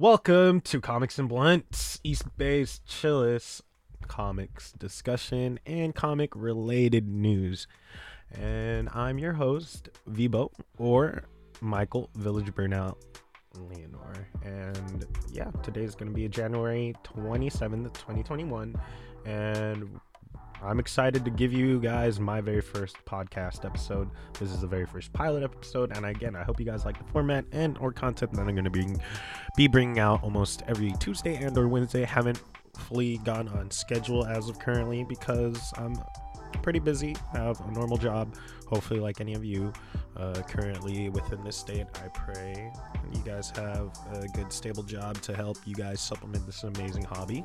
Welcome to Comics and Blunts, East Bay's chillest comics discussion and comic related news. And I'm your host, Vibo, or Michael Village Burnout Leonore. And yeah, today's going to be January 27th, 2021. And I'm excited to give you guys my very first podcast episode. This is the very first pilot episode, and again, I hope you guys like the format and or content that I'm going to be be bringing out almost every Tuesday and or Wednesday. Haven't fully gone on schedule as of currently because I'm pretty busy. I have a normal job. Hopefully, like any of you uh, currently within this state, I pray you guys have a good, stable job to help you guys supplement this amazing hobby.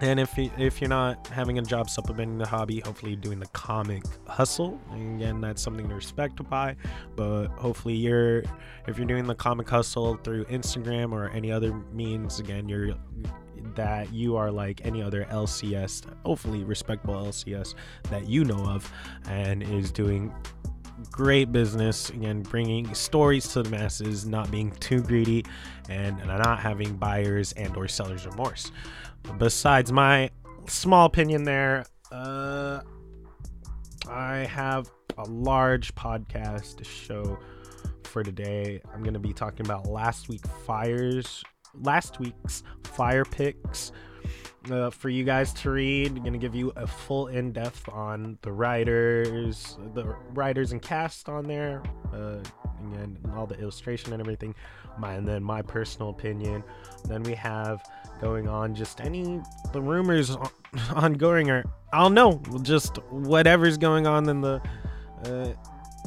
And if you, if you're not having a job supplementing the hobby, hopefully you're doing the comic hustle. And again, that's something to respect by. But hopefully you're if you're doing the comic hustle through Instagram or any other means, again, you're that you are like any other LCS, hopefully respectable LCS that you know of, and is doing great business again bringing stories to the masses not being too greedy and not having buyers and or sellers remorse besides my small opinion there, uh, I have a large podcast show for today. I'm going to be talking about last week fires, last week's fire picks uh, for you guys to read. I'm to give you a full in depth on the writers, the writers and cast on there, uh, and all the illustration and everything. My, and then my personal opinion. Then we have going on just any the rumors ongoing or I don't know, just whatever's going on in the uh,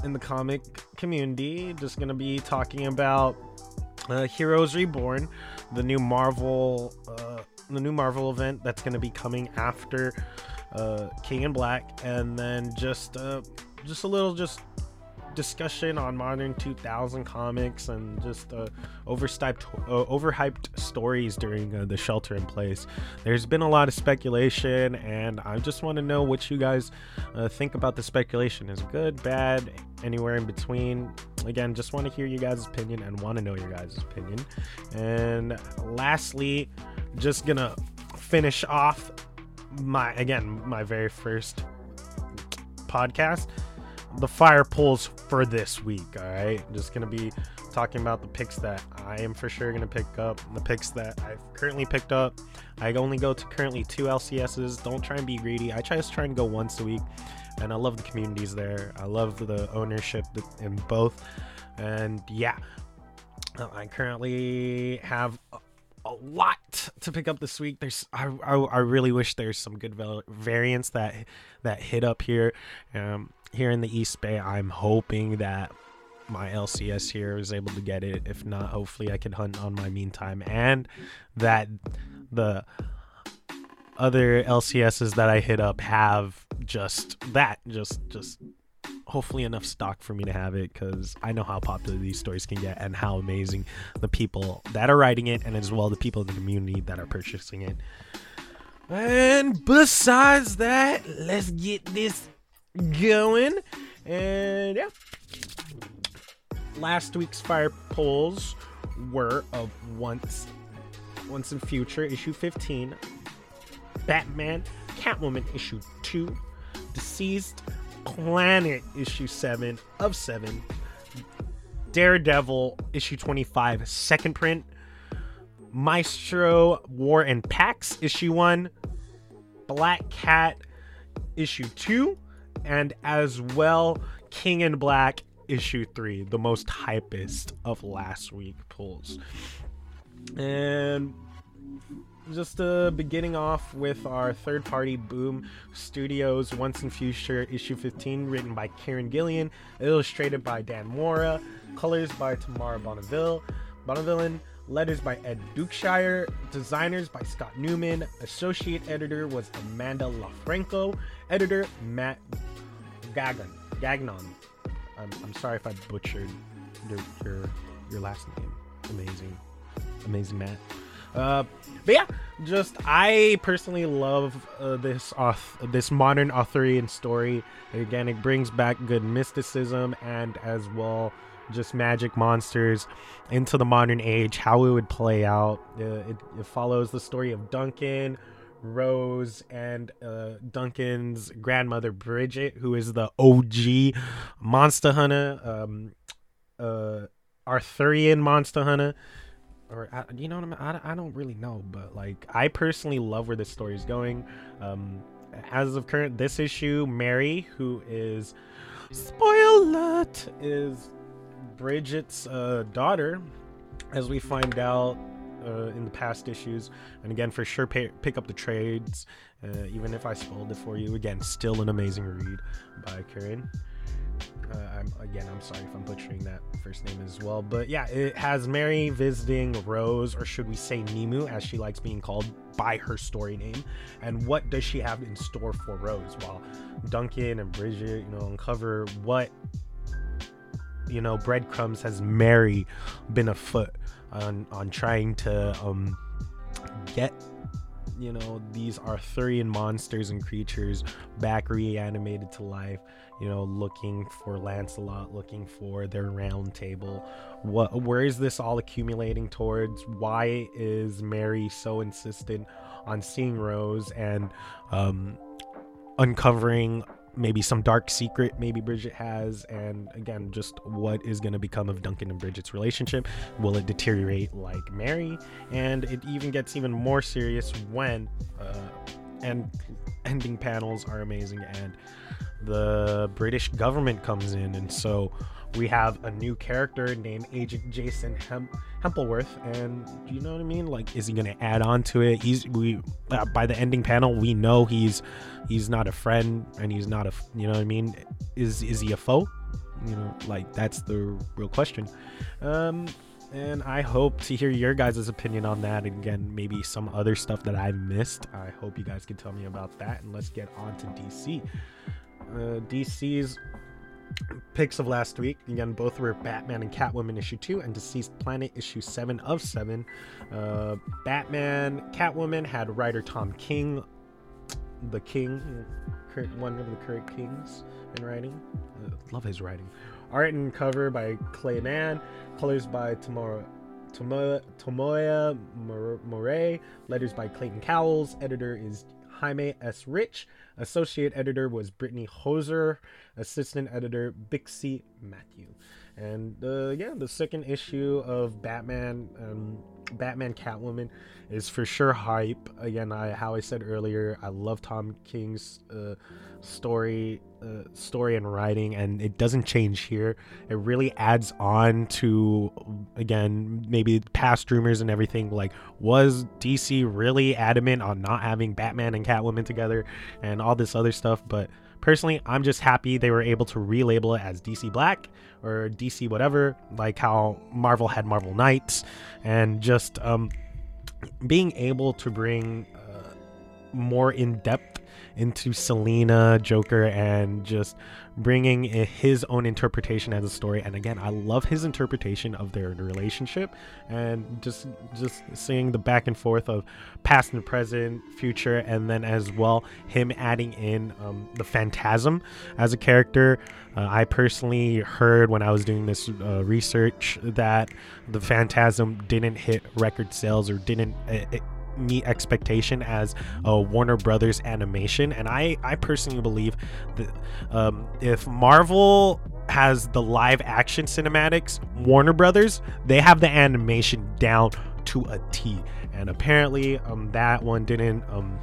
in the comic community. Just gonna be talking about uh, Heroes Reborn, the new Marvel, uh, the new Marvel event that's gonna be coming after uh, King in Black, and then just uh, just a little just discussion on modern 2000 comics and just uh, overhyped, uh, overhyped stories during uh, the shelter in place. There's been a lot of speculation, and I just want to know what you guys uh, think about the speculation. Is good, bad, anywhere in between? Again, just want to hear you guys' opinion and want to know your guys' opinion. And lastly, just gonna finish off my again my very first podcast the fire pulls for this week. All right, just gonna be talking about the picks that I am for sure gonna pick up, the picks that I've currently picked up. I only go to currently two LCSs. Don't try and be greedy. I try to try and go once a week, and I love the communities there. I love the ownership in both, and yeah, I currently have a lot to pick up this week. There's I, I, I really wish there's some good variants that that hit up here. Um, here in the East Bay. I'm hoping that my LCS here is able to get it. If not, hopefully I can hunt on my meantime, and that the other LCSs that I hit up have just that, just just hopefully enough stock for me to have it because I know how popular these stories can get and how amazing the people that are writing it and as well the people in the community that are purchasing it. And besides that, let's get this going. And yeah. Last week's fire polls were of once Once and Future issue 15, Batman, Catwoman issue 2, DCeased Planet issue 7 of 7, Daredevil issue 25 second print, Maestro War and Pax issue 1, Black Cat issue 2, and as well King in Black issue 3, the most hypest of last week pulls. And just uh, beginning off with our third party Boom Studios Once and Future issue 15, written by Karen Gillian, illustrated by Dan Mora, colors by Tamra Bonvillain. Bonneville letters by Ed Dukeshire, designers by Scott Newman, associate editor was Amanda LaFranco, editor Matt Gagnon. Gagnon. I'm, I'm sorry if I butchered your, your your last name. Amazing, amazing Matt. Uh, but yeah, just I personally love uh, this auth- this modern Arthurian story. Again, it brings back good mysticism and as well just magic monsters into the modern age, how it would play out. Uh, it, it follows the story of Duncan, Rose, and uh, Duncan's grandmother Bridget, who is the OG Monster Hunter, um, uh, Arthurian Monster Hunter. Or you know what I mean? I, I don't really know, but like I personally love where this story is going. Um, as of current this issue, Mary, who is spoiler is Bridget's uh, daughter, as we find out uh, in the past issues. And again, for sure, pay, pick up the trades, uh, even if I spoiled it for you. Again, still an amazing read by Karen. Uh, I'm again, I'm sorry if I'm butchering that first name as well, but yeah, it has Mary visiting Rose, or should we say Nemu, as she likes being called by her story name. And what does she have in store for Rose? While Duncan and Bridget, you know, uncover what you know breadcrumbs has Mary been afoot on on trying to um get you know these arthurian monsters and creatures back reanimated to life you know looking for lancelot looking for their round table. What where is this all accumulating towards? Why is mary so insistent on seeing rose and um uncovering maybe some dark secret maybe Bridget has, and again, just what is going to become of Duncan and Bridget's relationship. Will it deteriorate like Mary? And it even gets even more serious when, uh, and ending panels are amazing, and the British government comes in, and so we have a new character named Agent Jason Hem- Hempleworth, and you know what I mean? Like, is he gonna add on to it? He's we uh, by the ending panel, we know he's he's not a friend, and he's not a you know what I mean? Is is he a foe? You know, like that's the real question. Um, and I hope to hear your guys' opinion on that. And again, maybe some other stuff that I missed. I hope you guys can tell me about that. And let's get on to DC. Uh, DC's picks of last week. Again, both were Batman and Catwoman issue 2 and DCeased Planet issue 7 of 7. Uh, Batman, Catwoman had writer Tom King, the king, one of the current kings in writing. Uh, love his writing. Art and cover by Clay Mann, colors by. Tomeu, Tomeu Morey, letters by Clayton Cowles, editor is Jaime S. Rich, Associate editor was Brittany Hoser. Assistant editor Bixie Mathieu. And uh, yeah, the second issue of Batman, um, Batman Catwoman, is for sure hype. Again, I, how I said earlier, I love Tom King's uh, story, uh, story and writing, and it doesn't change here. It really adds on to again maybe past rumors and everything. Like, was DC really adamant on not having Batman and Catwoman together, and all this other stuff? But Personally, I'm just happy they were able to relabel it as DC Black or DC whatever, like how Marvel had Marvel Knights, and just um, being able to bring uh, more in depth into Selina, Joker, and just bringing his own interpretation as a story. And again, I love his interpretation of their relationship and just just seeing the back and forth of past and present, future, and then as well him adding in um, the Phantasm as a character. Uh, I personally heard when I was doing this uh, research that the Phantasm didn't hit record sales or didn't. It, uh, meet expectation as a Warner Brothers animation, and I I personally believe that um, if Marvel has the live action cinematics, Warner Brothers they have the animation down to a T, and apparently um that one didn't um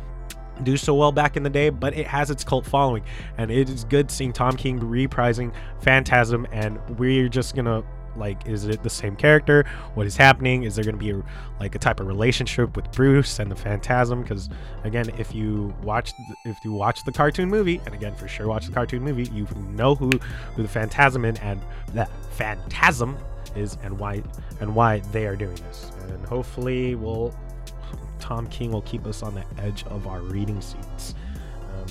do so well back in the day, but it has its cult following, and it is good seeing Tom King reprising Phantasm, and we're just gonna like, is it the same character? What is happening? Is there going to be a, like a type of relationship with Bruce and the Phantasm? Because again, if you watch if you watch the cartoon movie, and again for sure watch the cartoon movie, you know who who the Phantasm and and the Phantasm is and why and why they are doing this. And hopefully, we'll Tom King will keep us on the edge of our reading seats. Um,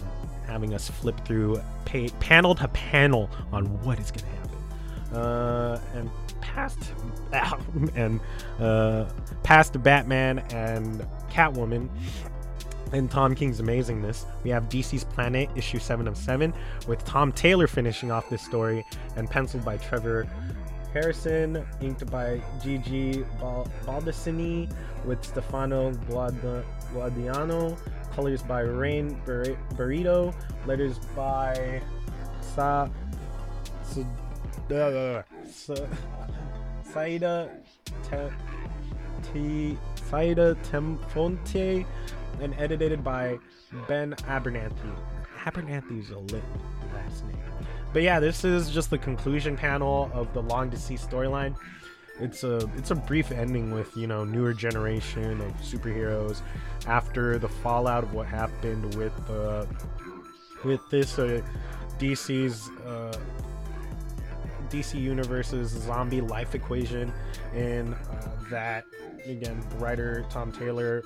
having us flip through pa- panel to panel on what is going to happen uh, and past and uh, past Batman and Catwoman and Tom King's amazingness, we have DC's Planet issue 7 of 7 with Tom Taylor finishing off this story and penciled by Trevor Harrison, inked by Gigi Bal- Baldassini, with Stefano Guad- Gaudiano, colors by Rain Bur- Beredo, letters by Sa. Sa- Saida T. Saida Temofonte, and edited by Ben Abernathy. Abernathy's a lit last name. But yeah, this is just the conclusion panel of the long deceased storyline. It's a it's a brief ending with you know newer generation of superheroes after the fallout of what happened with uh, with this uh, DC's uh, DC Universe's zombie life equation, and uh, that again writer Tom Taylor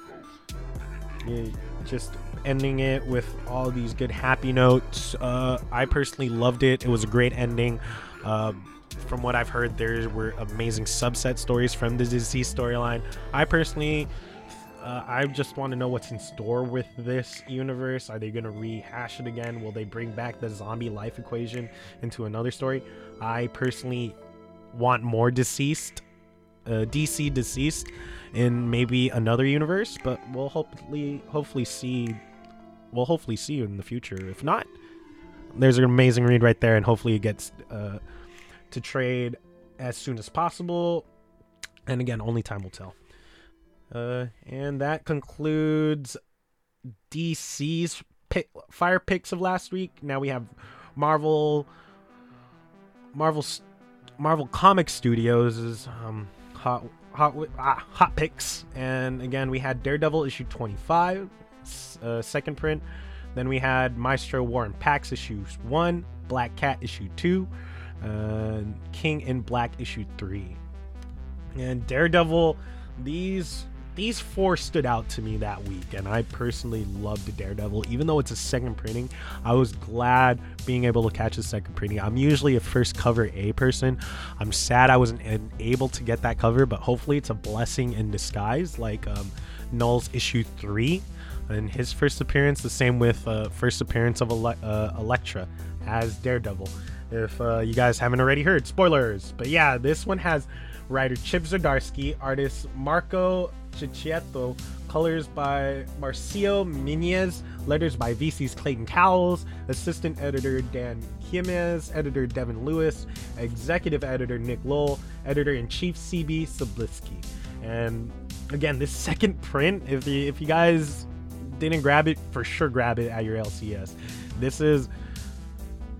just ending it with all these good happy notes. Uh, I personally loved it. It was a great ending. Uh, from what I've heard, there were amazing subset stories from the disease storyline. I personally, uh, I just want to know what's in store with this universe. Are they going to rehash it again? Will they bring back the zombie life equation into another story? I personally want more deceased, uh, DC deceased in maybe another universe, but we'll hopefully hopefully see we'll hopefully see you in the future. If not, there's an amazing read right there, and hopefully it gets uh, to trade as soon as possible. And again, only time will tell. Uh, and that concludes DC's pick, fire picks of last week. Now we have Marvel, Marvel, Marvel Comic Studios um, hot hot ah, hot picks. And again, we had Daredevil issue 25, uh, second print. Then we had Maestro War and Pax issue 1, Black Cat issue 2, uh, King in Black issue 3. And Daredevil, these these four stood out to me that week, and I personally loved Daredevil. Even though it's a second printing, I was glad being able to catch a second printing. I'm usually a first cover A person. I'm sad I wasn't able to get that cover, but hopefully it's a blessing in disguise, like um, Null's issue three and his first appearance. The same with uh, first appearance of Ele- uh, Elektra as Daredevil. If uh, you guys haven't already heard, spoilers. But yeah, this one has writer Chip Zdarsky, artist Marco Checchetto, colors by Marcio Menyz, letters by VC's Clayton Cowles, assistant editor Dan Jimenez, editor Devin Lewis, executive editor Nick Lowell, editor in chief CB Cebulski. And again, this second print, if you, if you guys didn't grab it, for sure grab it at your LCS. This is.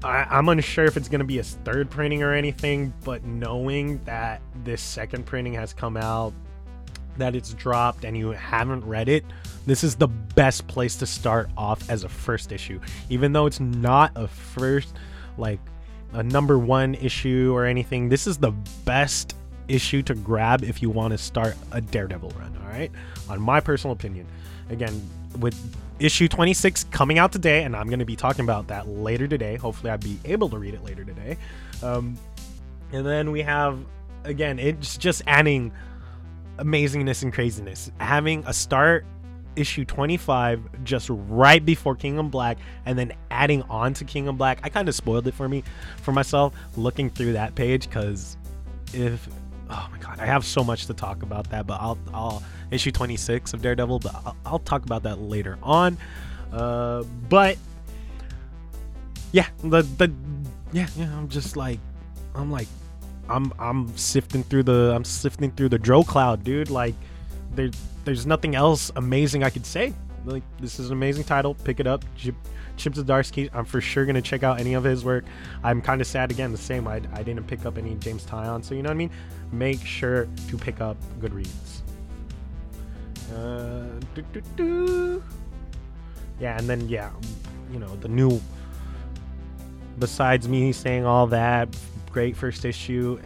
I, am unsure if it's going to be a third printing or anything, but knowing that this second printing has come out, that it's dropped, and you haven't read it, this is the best place to start off as a first issue. Even though it's not a first, like, a number one issue or anything, this is the best issue to grab if you want to start a Daredevil run, all right? On my personal opinion. Again, with issue 26 coming out today, and I'm going to be talking about that later today. Hopefully, I'll be able to read it later today. Um, and then we have, again, it's just adding amazingness and craziness. Having a start issue 25 just right before King in Black and then adding on to King in Black. I kind of spoiled it for me, for myself, looking through that page because if oh my god, I have so much to talk about that, but I'll I'll issue 26 of Daredevil, but I'll, I'll talk about that later on. Uh, but yeah, the the yeah yeah, I'm just like I'm like I'm I'm sifting through the I'm sifting through the Dro cloud, dude. Like there there's nothing else amazing I could say. Like this is an amazing title. Pick it up. Chip, Chip Zdarsky. I'm for sure gonna check out any of his work. I'm kind of sad again. The same. I, I didn't pick up any James Tynion, so you know what I mean. Make sure to pick up Goodreads. Uh. Yeah, and then yeah, you know the new. Besides me saying all that, great first issue.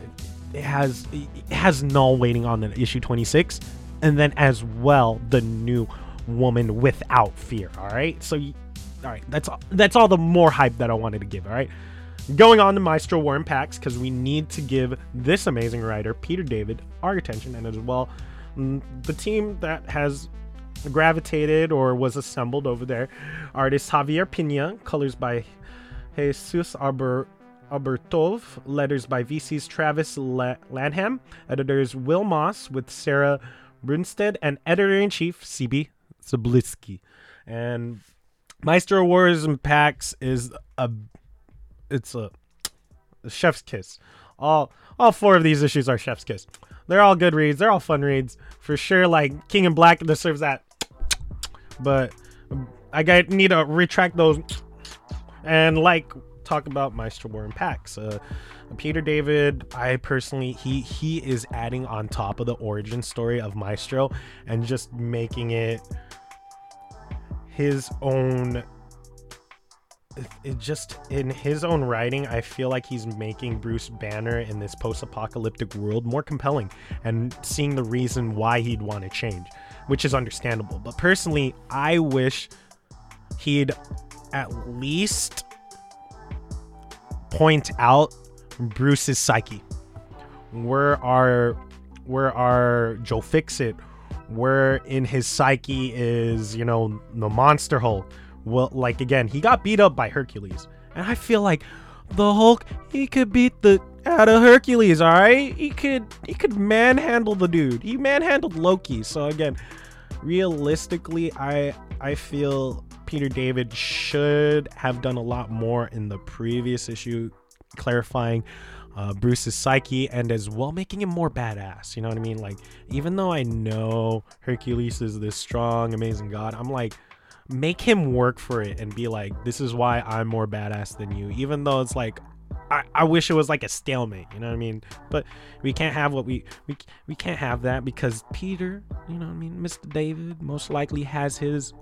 It has it has Null waiting on the issue 26, and then as well the new woman without fear. All right, so all right, that's all, that's all the more hype that I wanted to give. All right, going on to Maestro War Pax because we need to give this amazing writer Peter David our attention, and as well mm, the team that has gravitated or was assembled over there. Artist Javier Pina, colors by Jesus Arbor Abertov, letters by VC's Travis La- Lanham, editors Will Moss with Sarah Brunstead, and editor in chief CB Cebulski. And Maestro Wars and Pax is a it's a, a chef's kiss. All all four of these issues are chef's kiss. They're all good reads. They're all fun reads for sure. Like King and Black deserves that, but I got need to retract those and like talk about Maestro War and Pax. Uh, Peter David, I personally he he is adding on top of the origin story of Maestro and just making it his own it just in his own writing i feel like he's making bruce banner in this post-apocalyptic world more compelling and seeing the reason why he'd want to change which is understandable but personally i wish he'd at least point out bruce's psyche. Where are where our joe fixit? Where in his psyche is you know the monster hulk? Well like again he got beat up by hercules. And i feel like the hulk he could beat the out of hercules all right? He could he could manhandle the dude. He manhandled loki. So again realistically i i feel peter david should have done a lot more in the previous issue clarifying uh, Bruce's psyche and as well making him more badass. You know what I mean? Like, even though I know Hercules is this strong, amazing god, I'm like, make him work for it and be like, this is why I'm more badass than you. Even though it's like, I, I wish it was like a stalemate, you know what I mean? But we can't have what we we we can't have that because Peter, you know what I mean, Mr. David most likely has his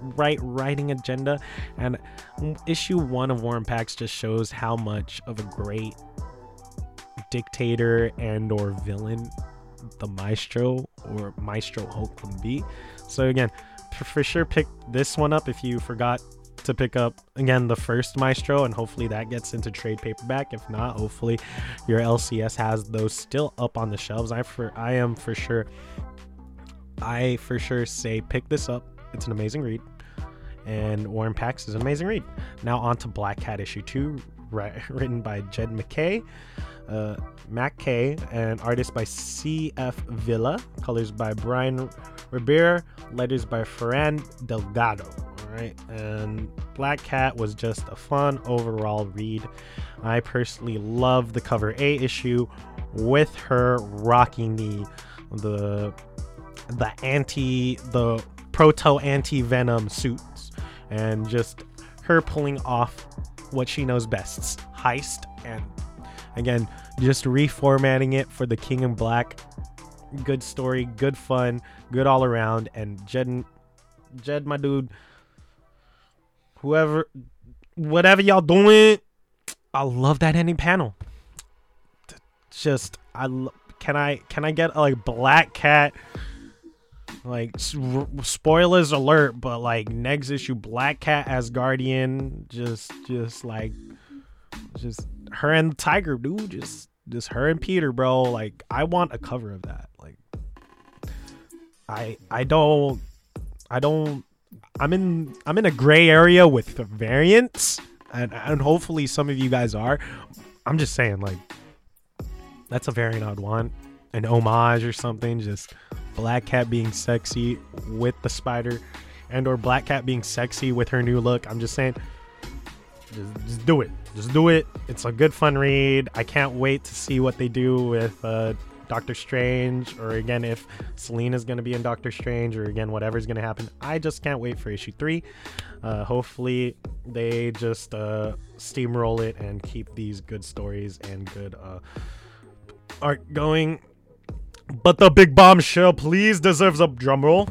right writing agenda and issue 1 of War and Pax just shows how much of a great dictator and or villain the maestro or maestro hulk can be. So again for sure pick this one up if you forgot to pick up again the first maestro and hopefully that gets into trade paperback. If not hopefully your lcs has those still up on the shelves. I for i am for sure i for sure say pick this up it's an amazing read and War and Pax is an amazing read. Now on to Black Cat issue 2, right, written by Jed MacKay, uh, Mac K, and artist by C.F. Villa, colors by Brian Ribera, letters by Ferran Delgado. All right, and Black Cat was just a fun overall read. I personally love the cover A issue with her rocking the the the anti the proto anti venom suits. And just her pulling off what she knows best heist and again just reformatting it for the king in black. Good story good fun good all around. And jed jed my dude whoever whatever y'all doing i love that ending panel. Just i lo- can i can i get a, like black cat like spoilers alert, but like next issue, Black Cat as Guardian, just just like just her and the Tiger, dude, just just her and Peter, bro. Like I want a cover of that. Like I I don't I don't I'm in I'm in a gray area with variants, and and hopefully some of you guys are. I'm just saying like that's a variant I'd want, an homage or something. Just Black Cat being sexy with the spider, and or Black Cat being sexy with her new look. I'm just saying, just, just do it. Just do it. It's a good fun read. I can't wait to see what they do with uh, Doctor Strange, or again if Selina's gonna be in Doctor Strange, or again whatever's gonna happen. I just can't wait for issue three. Uh, hopefully they just uh, steamroll it and keep these good stories and good uh, art going but the big bombshell, please, deserves a drumroll.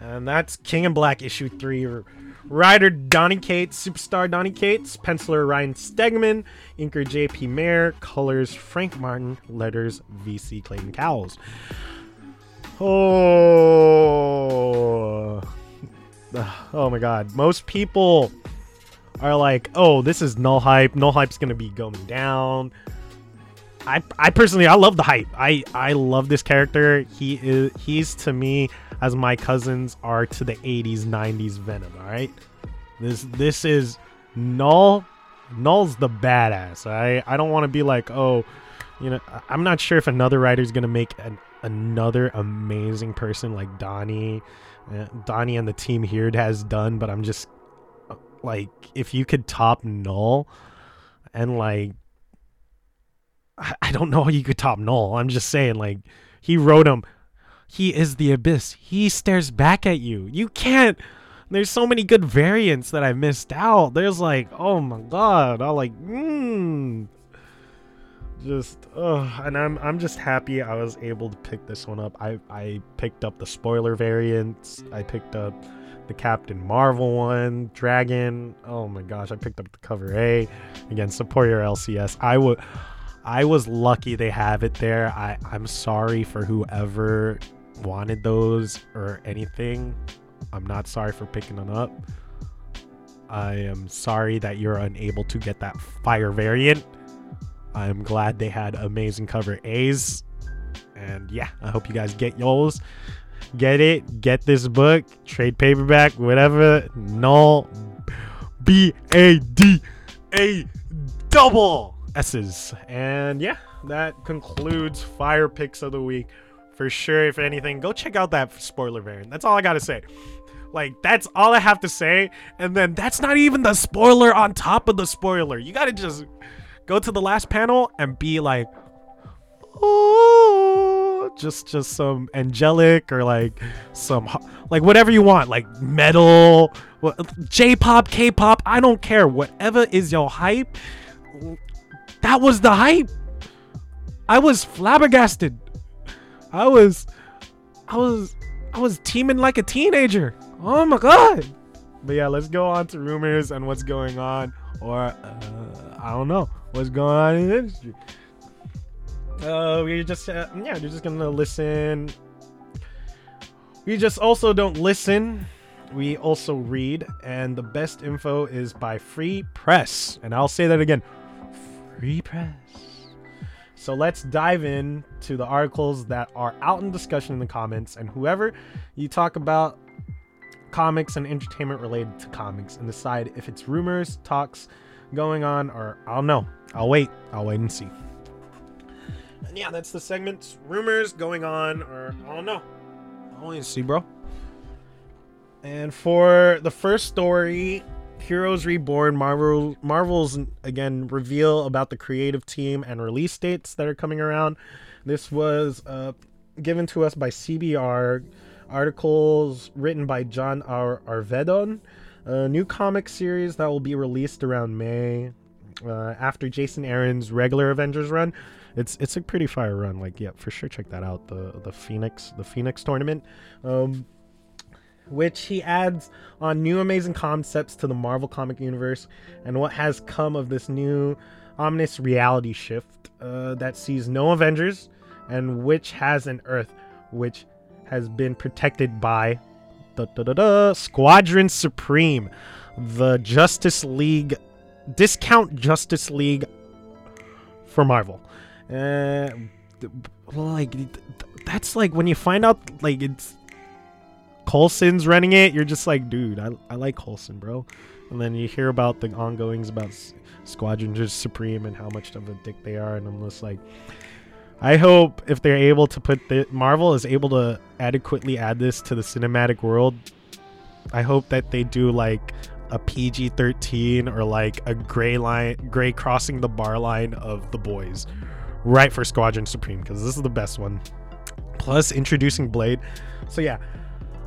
And that's King in Black issue 3. Writer Donny Cates, superstar Donny Cates, penciler Ryan Stegman, inker JP Mayer, colors Frank Martin, letters VC Clayton Cowles. Oh. Oh my god. Most people are like, oh, this is null hype. Null hype's gonna be going down. I I personally I love the hype. I I love this character. He is he's to me as my cousins are to the 80s 90s Venom, all right? This this is null Null's the badass. I I don't want to be like, oh, you know, I'm not sure if another writer's gonna make an, another amazing person like Donny, uh, Donny and the team here has done. But I'm just uh, like, if you could top Null, and like, I, don't know how you could top Null. I'm just saying, like, he wrote him. He is the abyss. He stares back at you. You can't. There's so many good variants that I missed out. There's like, oh my god, I'm like, mmm. Just, uh, and I'm I'm just happy I was able to pick this one up. I I picked up the spoiler variants. I picked up the Captain Marvel one, Dragon. Oh my gosh, I picked up the cover A. Again, support your LCS. I would. I was lucky they have it there. I I'm sorry for whoever wanted those or anything. I'm not sorry for picking them up. I am sorry that you're unable to get that fire variant. I'm glad they had amazing cover A's. And yeah, I hope you guys get yours. Get it, get this book, trade paperback, whatever. Null B A D A double S's. And yeah, that concludes fire picks of the week. For sure, if anything, go check out that spoiler variant. That's all I gotta say. Like, that's all I have to say. And then that's not even the spoiler on top of the spoiler. You gotta just go to the last panel and be like, oh, just just some angelic or like some like whatever you want, like metal, J-pop, K-pop. I don't care. Whatever is your hype. That was the hype. I was flabbergasted. I was, I was, I was teaming like a teenager. Oh my god. But yeah, let's go on to rumors and what's going on, or uh, I don't know what's going on in the industry. Uh, we just uh, yeah, you're just gonna listen. We just also don't listen. We also read, and the best info is by Free Press. And I'll say that again, Free Press. So let's dive in to the articles that are out in discussion in the comments, and whoever you talk about comics and entertainment related to comics, and decide if it's rumors, talks going on, or I'll know. I'll wait. I'll wait and see. And yeah, that's the segment. Rumors going on, or I don't know. I'll wait and see, bro. And for the first story, Heroes Reborn, Marvel Marvel's again reveal about the creative team and release dates that are coming around. This was uh, given to us by CBR. Articles written by John Ar- Arvedon. A new comic series that will be released around May, uh, after Jason Aaron's regular Avengers run. It's it's a pretty fire run. Like yeah, for sure check that out. The the Phoenix the Phoenix tournament. Um, which he adds on new amazing concepts to the Marvel comic universe and what has come of this new ominous reality shift uh, that sees no Avengers and which has an Earth which has been protected by da, da, da, Squadron Supreme, the Justice League discount Justice League for Marvel. Uh, like that's like when you find out like it's Coulson's running it, you're just like, dude, I, I like Colson, bro. And then you hear about the ongoings about S- Squadron Supreme and how much of a dick they are, and I'm just like, I hope if they're able to put the Marvel is able to adequately add this to the cinematic world. I hope that they do like a PG-13 or like a gray line, gray crossing the bar line of the boys, right for Squadron Supreme because this is the best one. Plus introducing Blade, so yeah.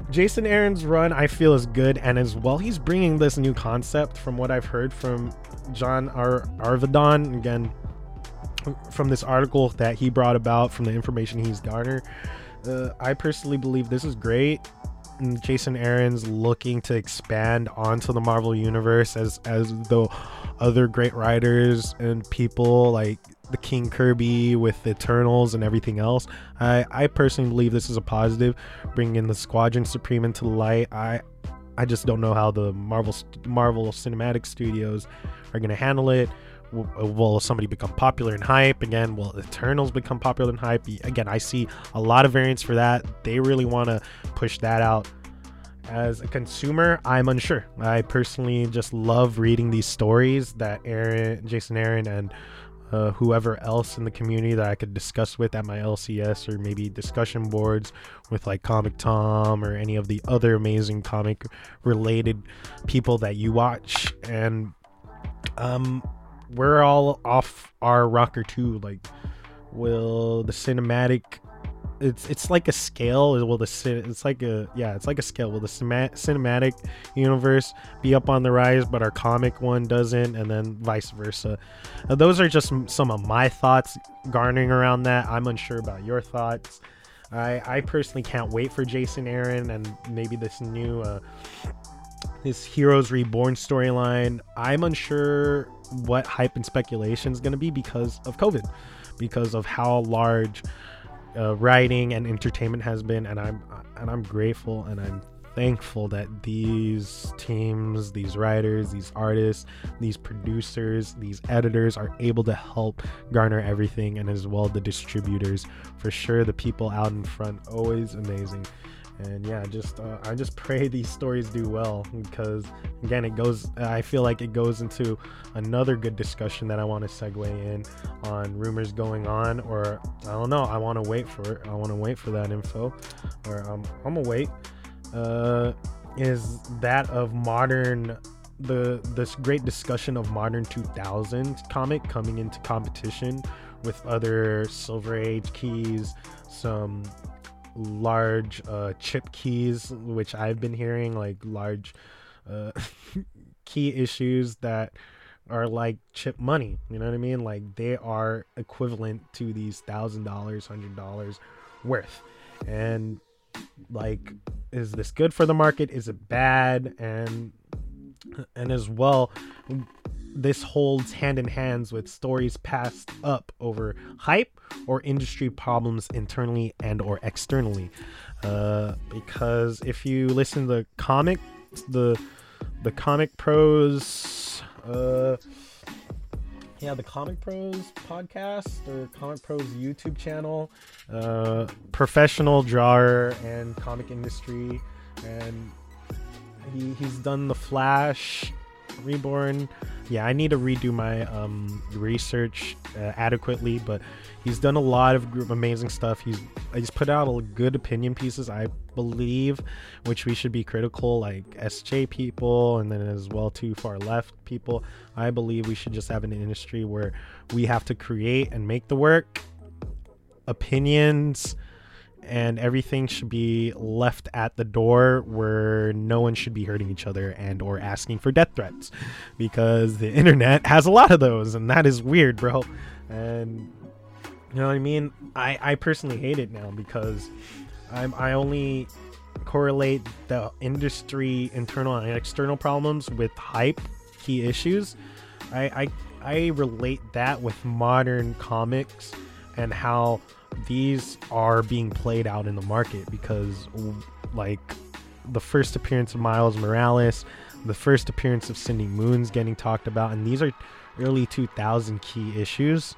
Jason Aaron's run, I feel, is good, and as well, he's bringing this new concept from what I've heard from John Ar- Arvedon. Again, from this article that he brought about, from the information he's garnered, uh, I personally believe this is great. And Jason Aaron's looking to expand onto the Marvel universe as as though other great writers and people like the King Kirby with Eternals and everything else. I I personally believe this is a positive, bringing in the Squadron Supreme into the light. I I just don't know how the Marvel Marvel Cinematic Studios are to handle it. Will, somebody become popular and hype again? Will Eternals become popular and hype again? I see a lot of variants for that. They really want to push that out, as a consumer, I'm unsure. I personally just love reading these stories that Aaron, Jason Aaron, and uh, whoever else in the community that I could discuss with at my LCS or maybe discussion boards with like Comic Tom or any of the other amazing comic related people that you watch. And um, we're all off our rocker too. Like, will the cinematic it's it's like a scale will the it's like a yeah it's like a scale. Will the cinematic universe be up on the rise but our comic one doesn't and then vice versa? Now, those are just some of my thoughts garnering around that. I'm unsure about your thoughts. I i personally can't wait for jason aaron and maybe this new uh this heroes reborn storyline. I'm unsure what hype and speculation is going to be because of covid because of how large uh, writing and entertainment has been, and I'm and I'm grateful and I'm thankful that these teams, these writers, these artists, these producers, these editors are able to help garner everything, and as well the distributors. For sure, the people out in front always amazing and yeah just uh, i just pray these stories do well because again it goes i feel like it goes into another good discussion that i want to segue in on rumors going on or i don't know i want to wait for it i want to wait for that info or um, i'm gonna wait uh, is that of modern the this great discussion of modern 2000s comic coming into competition with other silver age keys some large uh, chip keys, which I've been hearing like large uh, key issues that are like chip money. You know what I mean? Like they are equivalent to these thousand dollars, hundred dollars worth. And like, is this good for the market? Is it bad? And and as well, this holds hand in hands with stories passed up over hype or industry problems internally and or externally. Uh, because if you listen to the comic the the comic pros uh, yeah the comic pros podcast or comic pros youtube channel uh, professional drawer and comic industry and he, he's done the flash reborn yeah, I need to redo my um, research uh, adequately, but he's done a lot of amazing stuff. He's he's put out a good opinion pieces, I believe, which we should be critical, like SJ people, and then as well too far left people. I believe we should just have an industry where we have to create and make the work, opinions and everything should be left at the door where no one should be hurting each other and or asking for death threats because the internet has a lot of those and that is weird bro. And you know what i mean? I i personally hate it now because i'm i only correlate the industry internal and external problems with hype key issues. I i i relate that with modern comics and how these are being played out in the market because like the first appearance of Miles Morales, the first appearance of Cindy Moon's getting talked about, and these are early 2000 key issues.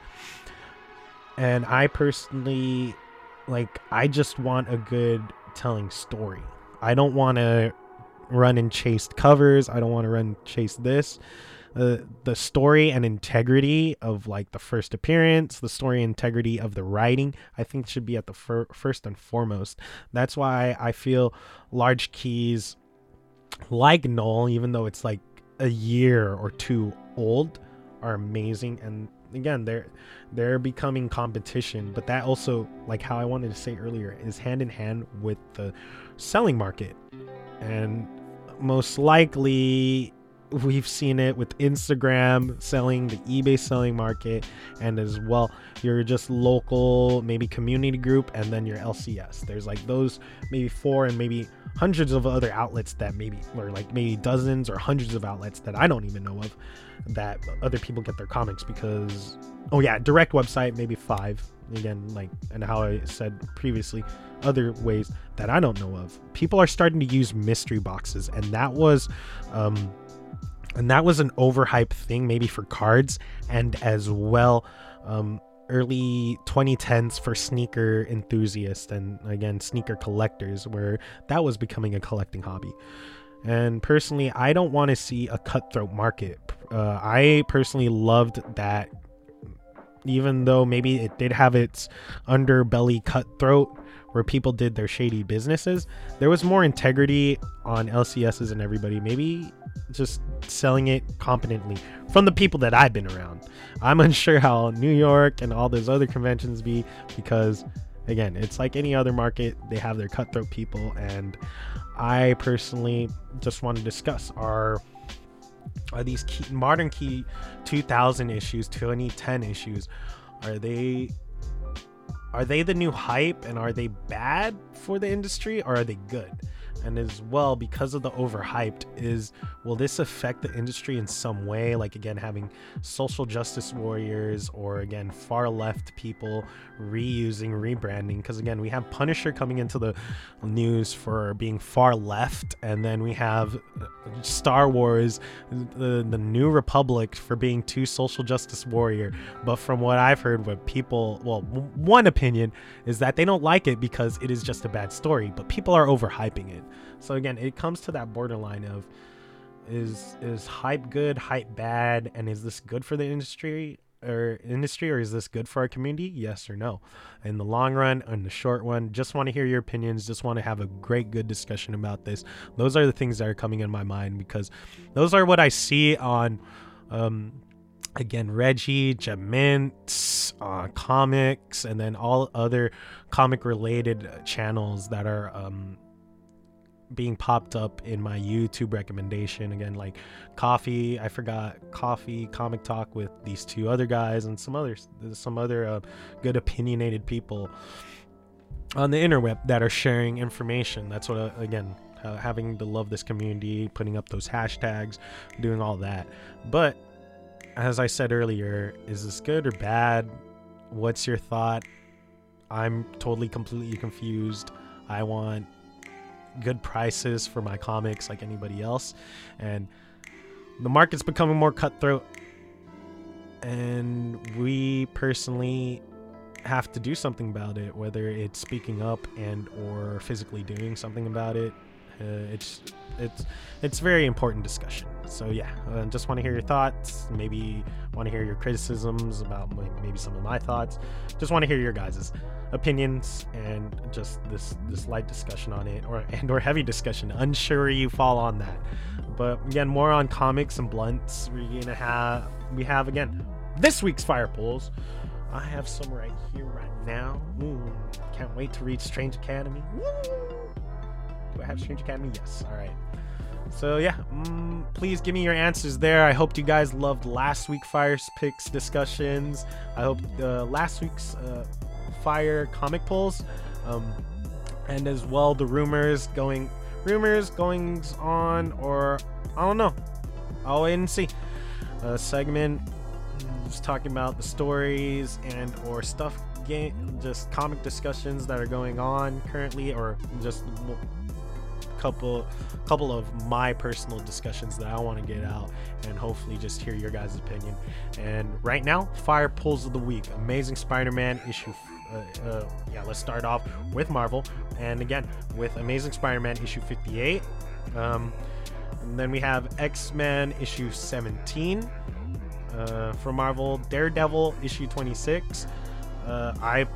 And I personally, like, I just want a good telling story. I don't want to run and chase covers. I don't want to run chase this the story and integrity of like the first appearance, the story integrity of the writing, I think should be at the fir- first and foremost. That's why I feel large keys like Null, even though it's like a year or two old, are amazing and again they're they're becoming competition but that also like how i wanted to say earlier is hand in hand with the selling market and most likely we've seen it with Instagram selling, the eBay selling market, and as well, your just local, maybe community group, and then your LCS. There's like those maybe four and maybe hundreds of other outlets that maybe, or like maybe dozens or hundreds of outlets that I don't even know of that other people get their comics because, oh yeah, direct website, maybe five. Again, like, and how I said previously, other ways that I don't know of. People are starting to use mystery boxes, and that was, um, and that was an overhyped thing maybe for cards and as well um, early 2010s for sneaker enthusiasts and again sneaker collectors where that was becoming a collecting hobby. And personally i don't want to see a cutthroat market. Uh, i personally loved that even though maybe it did have its underbelly cutthroat where people did their shady businesses there was more integrity on lcs's and everybody maybe just selling it competently from the people that I've been around. I'm unsure how New York and all those other conventions be because again, it's like any other market, they have their cutthroat people and I personally just want to discuss are are these key, modern key 2000 issues, 2010 issues, are they are they the new hype and are they bad for the industry or are they good? And as well because of the overhyped is will this affect the industry in some way? Like again having social justice warriors or again far left people reusing rebranding. Because again we have punisher coming into the news for being far left. And then we have uh, star wars the, the new republic for being too social justice warrior. But from what i've heard what people well one opinion is that they don't like it because it is just a bad story but people are overhyping it so again, it comes to that borderline of is is hype good, hype bad, and is this good for the industry or industry or is this good for our community? Yes or no. In the long run, in the short one, just want to hear your opinions, just want to have a great good discussion about this. Those are the things that are coming in my mind because those are what I see on um again Reggie, Jamint, uh, comics, and then all other comic related channels that are um, being popped up in my YouTube recommendation. Again, like coffee, I forgot coffee, comic talk with these two other guys and some others, some other uh, good opinionated people on the interweb that are sharing information. That's what, uh, again, uh, having to love this community, putting up those hashtags, doing all that. But as I said earlier, is this good or bad? What's your thought? I'm totally completely confused. I want good prices for my comics like anybody else. And the market's becoming more cutthroat. And we personally have to do something about it, whether it's speaking up and or physically doing something about it. Uh, it's it's it's very important discussion. So yeah, uh, just want to hear your thoughts. Maybe want to hear your criticisms about maybe some of my thoughts. Just want to hear your guys's opinions and just this this light discussion on it, or and or heavy discussion. Unsure you fall on that, but again, more on comics and blunts. We're gonna have we have again this week's fire pulls. I have some right here right now. Ooh, can't wait to read Strange Academy. Woo! Do I have Strange Academy? Yes. All right. So yeah, mm, please give me your answers there. I hope you guys loved last week Fire Picks discussions. I hope uh, last week's uh, Fire comic pulls, um, and as well the rumors going, rumors goings on, or I don't know. I'll wait and see. A segment just talking about the stories and or stuff game just comic discussions that are going on currently or just couple couple of my personal discussions that I want to get out and hopefully just hear your guys' opinion. And right now, fire pulls of the week. Amazing Spider-Man issue uh, uh, yeah, let's start off with Marvel. And again, with Amazing Spider-Man issue 58. Um, and then we have X-Men issue 17 uh, for Marvel, Daredevil issue 26, uh, I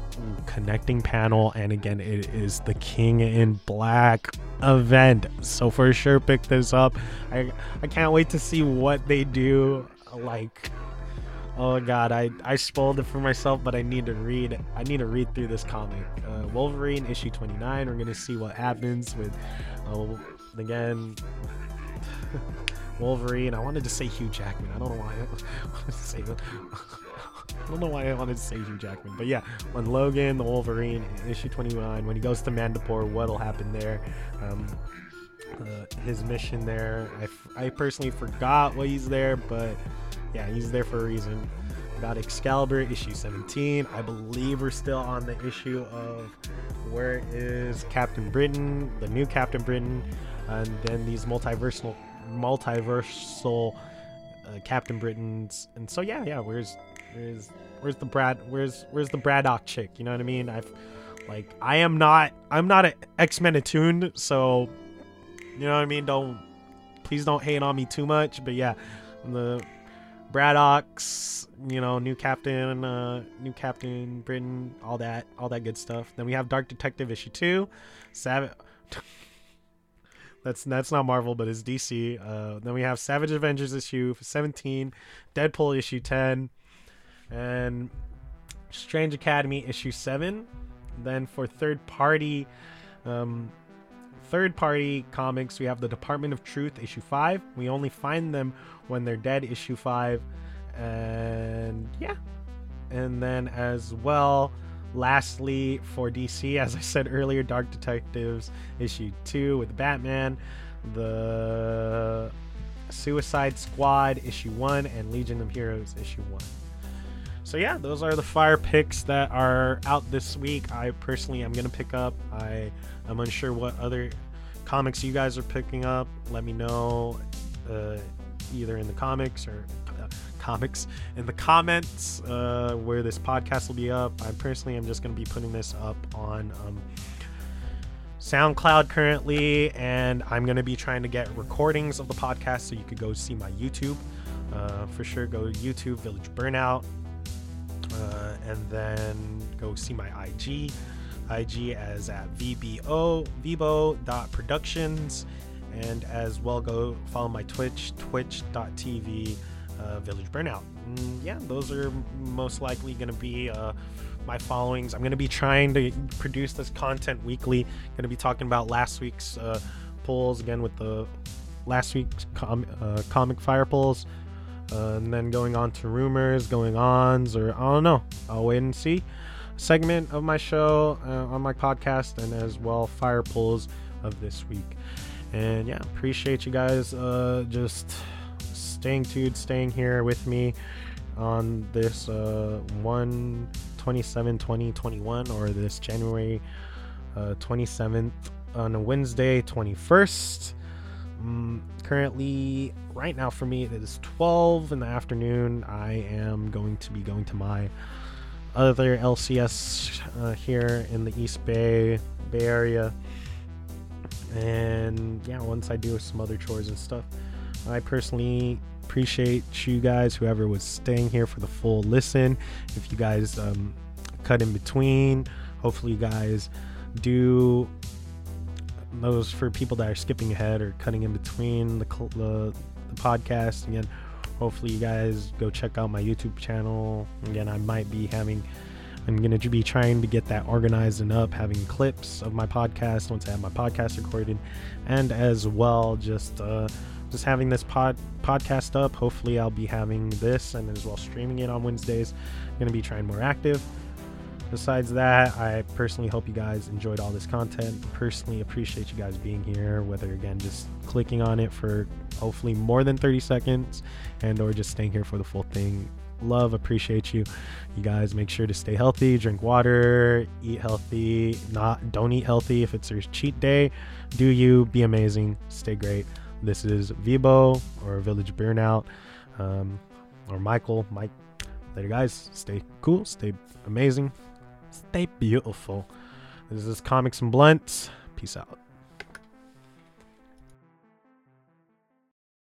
connecting panel, and again, it is the King in Black event. So for sure, pick this up. I I can't wait to see what they do. Like, oh god, I I spoiled it for myself, but I need to read. I need to read through this comic. Uh, Wolverine issue 29. We're gonna see what happens with, uh, again. Wolverine. I wanted to say Hugh Jackman. I don't know why I wanted to say I don't know why I wanted to say Hugh Jackman, but yeah, when Logan, the Wolverine, issue 29, when he goes to Madripoor, what'll happen there? Um, uh, his mission there. I, f- I personally forgot why he's there, but yeah, he's there for a reason. About Excalibur issue 17. I believe we're still on the issue of where is Captain Britain, the new Captain Britain, and then these multiversal multiversal uh, Captain Britons. And so yeah, yeah, where's Where's where's the Brad? Where's where's the Braddock chick? You know what I mean? I've like I am not I'm not an X Men attuned, so you know what I mean. Don't please don't hate on me too much. But yeah, the Braddocks, you know, new captain, uh, new captain Britain, all that, all that good stuff. Then we have Dark Detective issue two, Savage. that's that's not Marvel, but it's DC. Uh, then we have Savage Avengers issue 17, Deadpool issue 10, and Strange Academy issue 7. Then for third party, um, third party comics, we have the Department of Truth issue 5. We only find them when they're dead issue 5. And yeah. And then as well, lastly for DC, as I said earlier, Dark Detectives issue 2 with Batman, the Suicide Squad issue 1 and Legion of Heroes issue 1 so yeah those are the fire picks that are out this week. I personally am gonna pick up. I i'm unsure what other comics you guys are picking up. Let me know uh, either in the comics or uh, comics in the comments uh, where this podcast will be up. I personally am just gonna be putting this up on um, SoundCloud currently, and I'm to be trying to get recordings of the podcast so you could go see my YouTube. Uh, for sure, go to YouTube, Village Burnout, uh, and then go see my IG. IG as at VBO, Vibo.productions, and as well go follow my Twitch, twitch.tv, uh, Village Burnout. And yeah, those are most likely going to be uh, my followings. I'm going to be trying to produce this content weekly. Going to be talking about last week's uh, polls again with the last week's com- uh, comic fire polls. And then going on to rumors, going ons, or I don't know. I'll wait and see. Segment of my show uh, on my podcast, and as well fire pulls of this week. And yeah, appreciate you guys uh, just staying tuned, staying here with me on this uh, 1 27 2021 or this January uh, 27th on a Wednesday 21st. Um, currently, right now for me, it is 12 in the afternoon. I am going to be going to my other LCS uh, here in the East Bay Bay Area, and yeah, once I do some other chores and stuff, I personally appreciate you guys, whoever was staying here for the full listen. If you guys um, cut in between, hopefully you guys do those for people that are skipping ahead or cutting in between the, the, the podcast. Again, hopefully you guys go check out my YouTube channel. Again, I might be having, I'm going to be trying to get that organized and up, having clips of my podcast once I have my podcast recorded, and as well just uh, just having this pod podcast up. Hopefully, I'll be having this and as well streaming it on Wednesdays. I'm going to be trying more active. Besides that, I personally hope you guys enjoyed all this content. Personally, appreciate you guys being here, whether again just clicking on it for hopefully more than 30 seconds and or just staying here for the full thing. Love, appreciate you. You guys make sure to stay healthy, drink water, eat healthy, not don't eat healthy if it's your cheat day. Do you be amazing, stay great. This is Vibo or Village Burnout. Um, or Michael, Mike. Later guys, stay cool, stay amazing, Stay beautiful. This is Comics and Blunts. Peace out.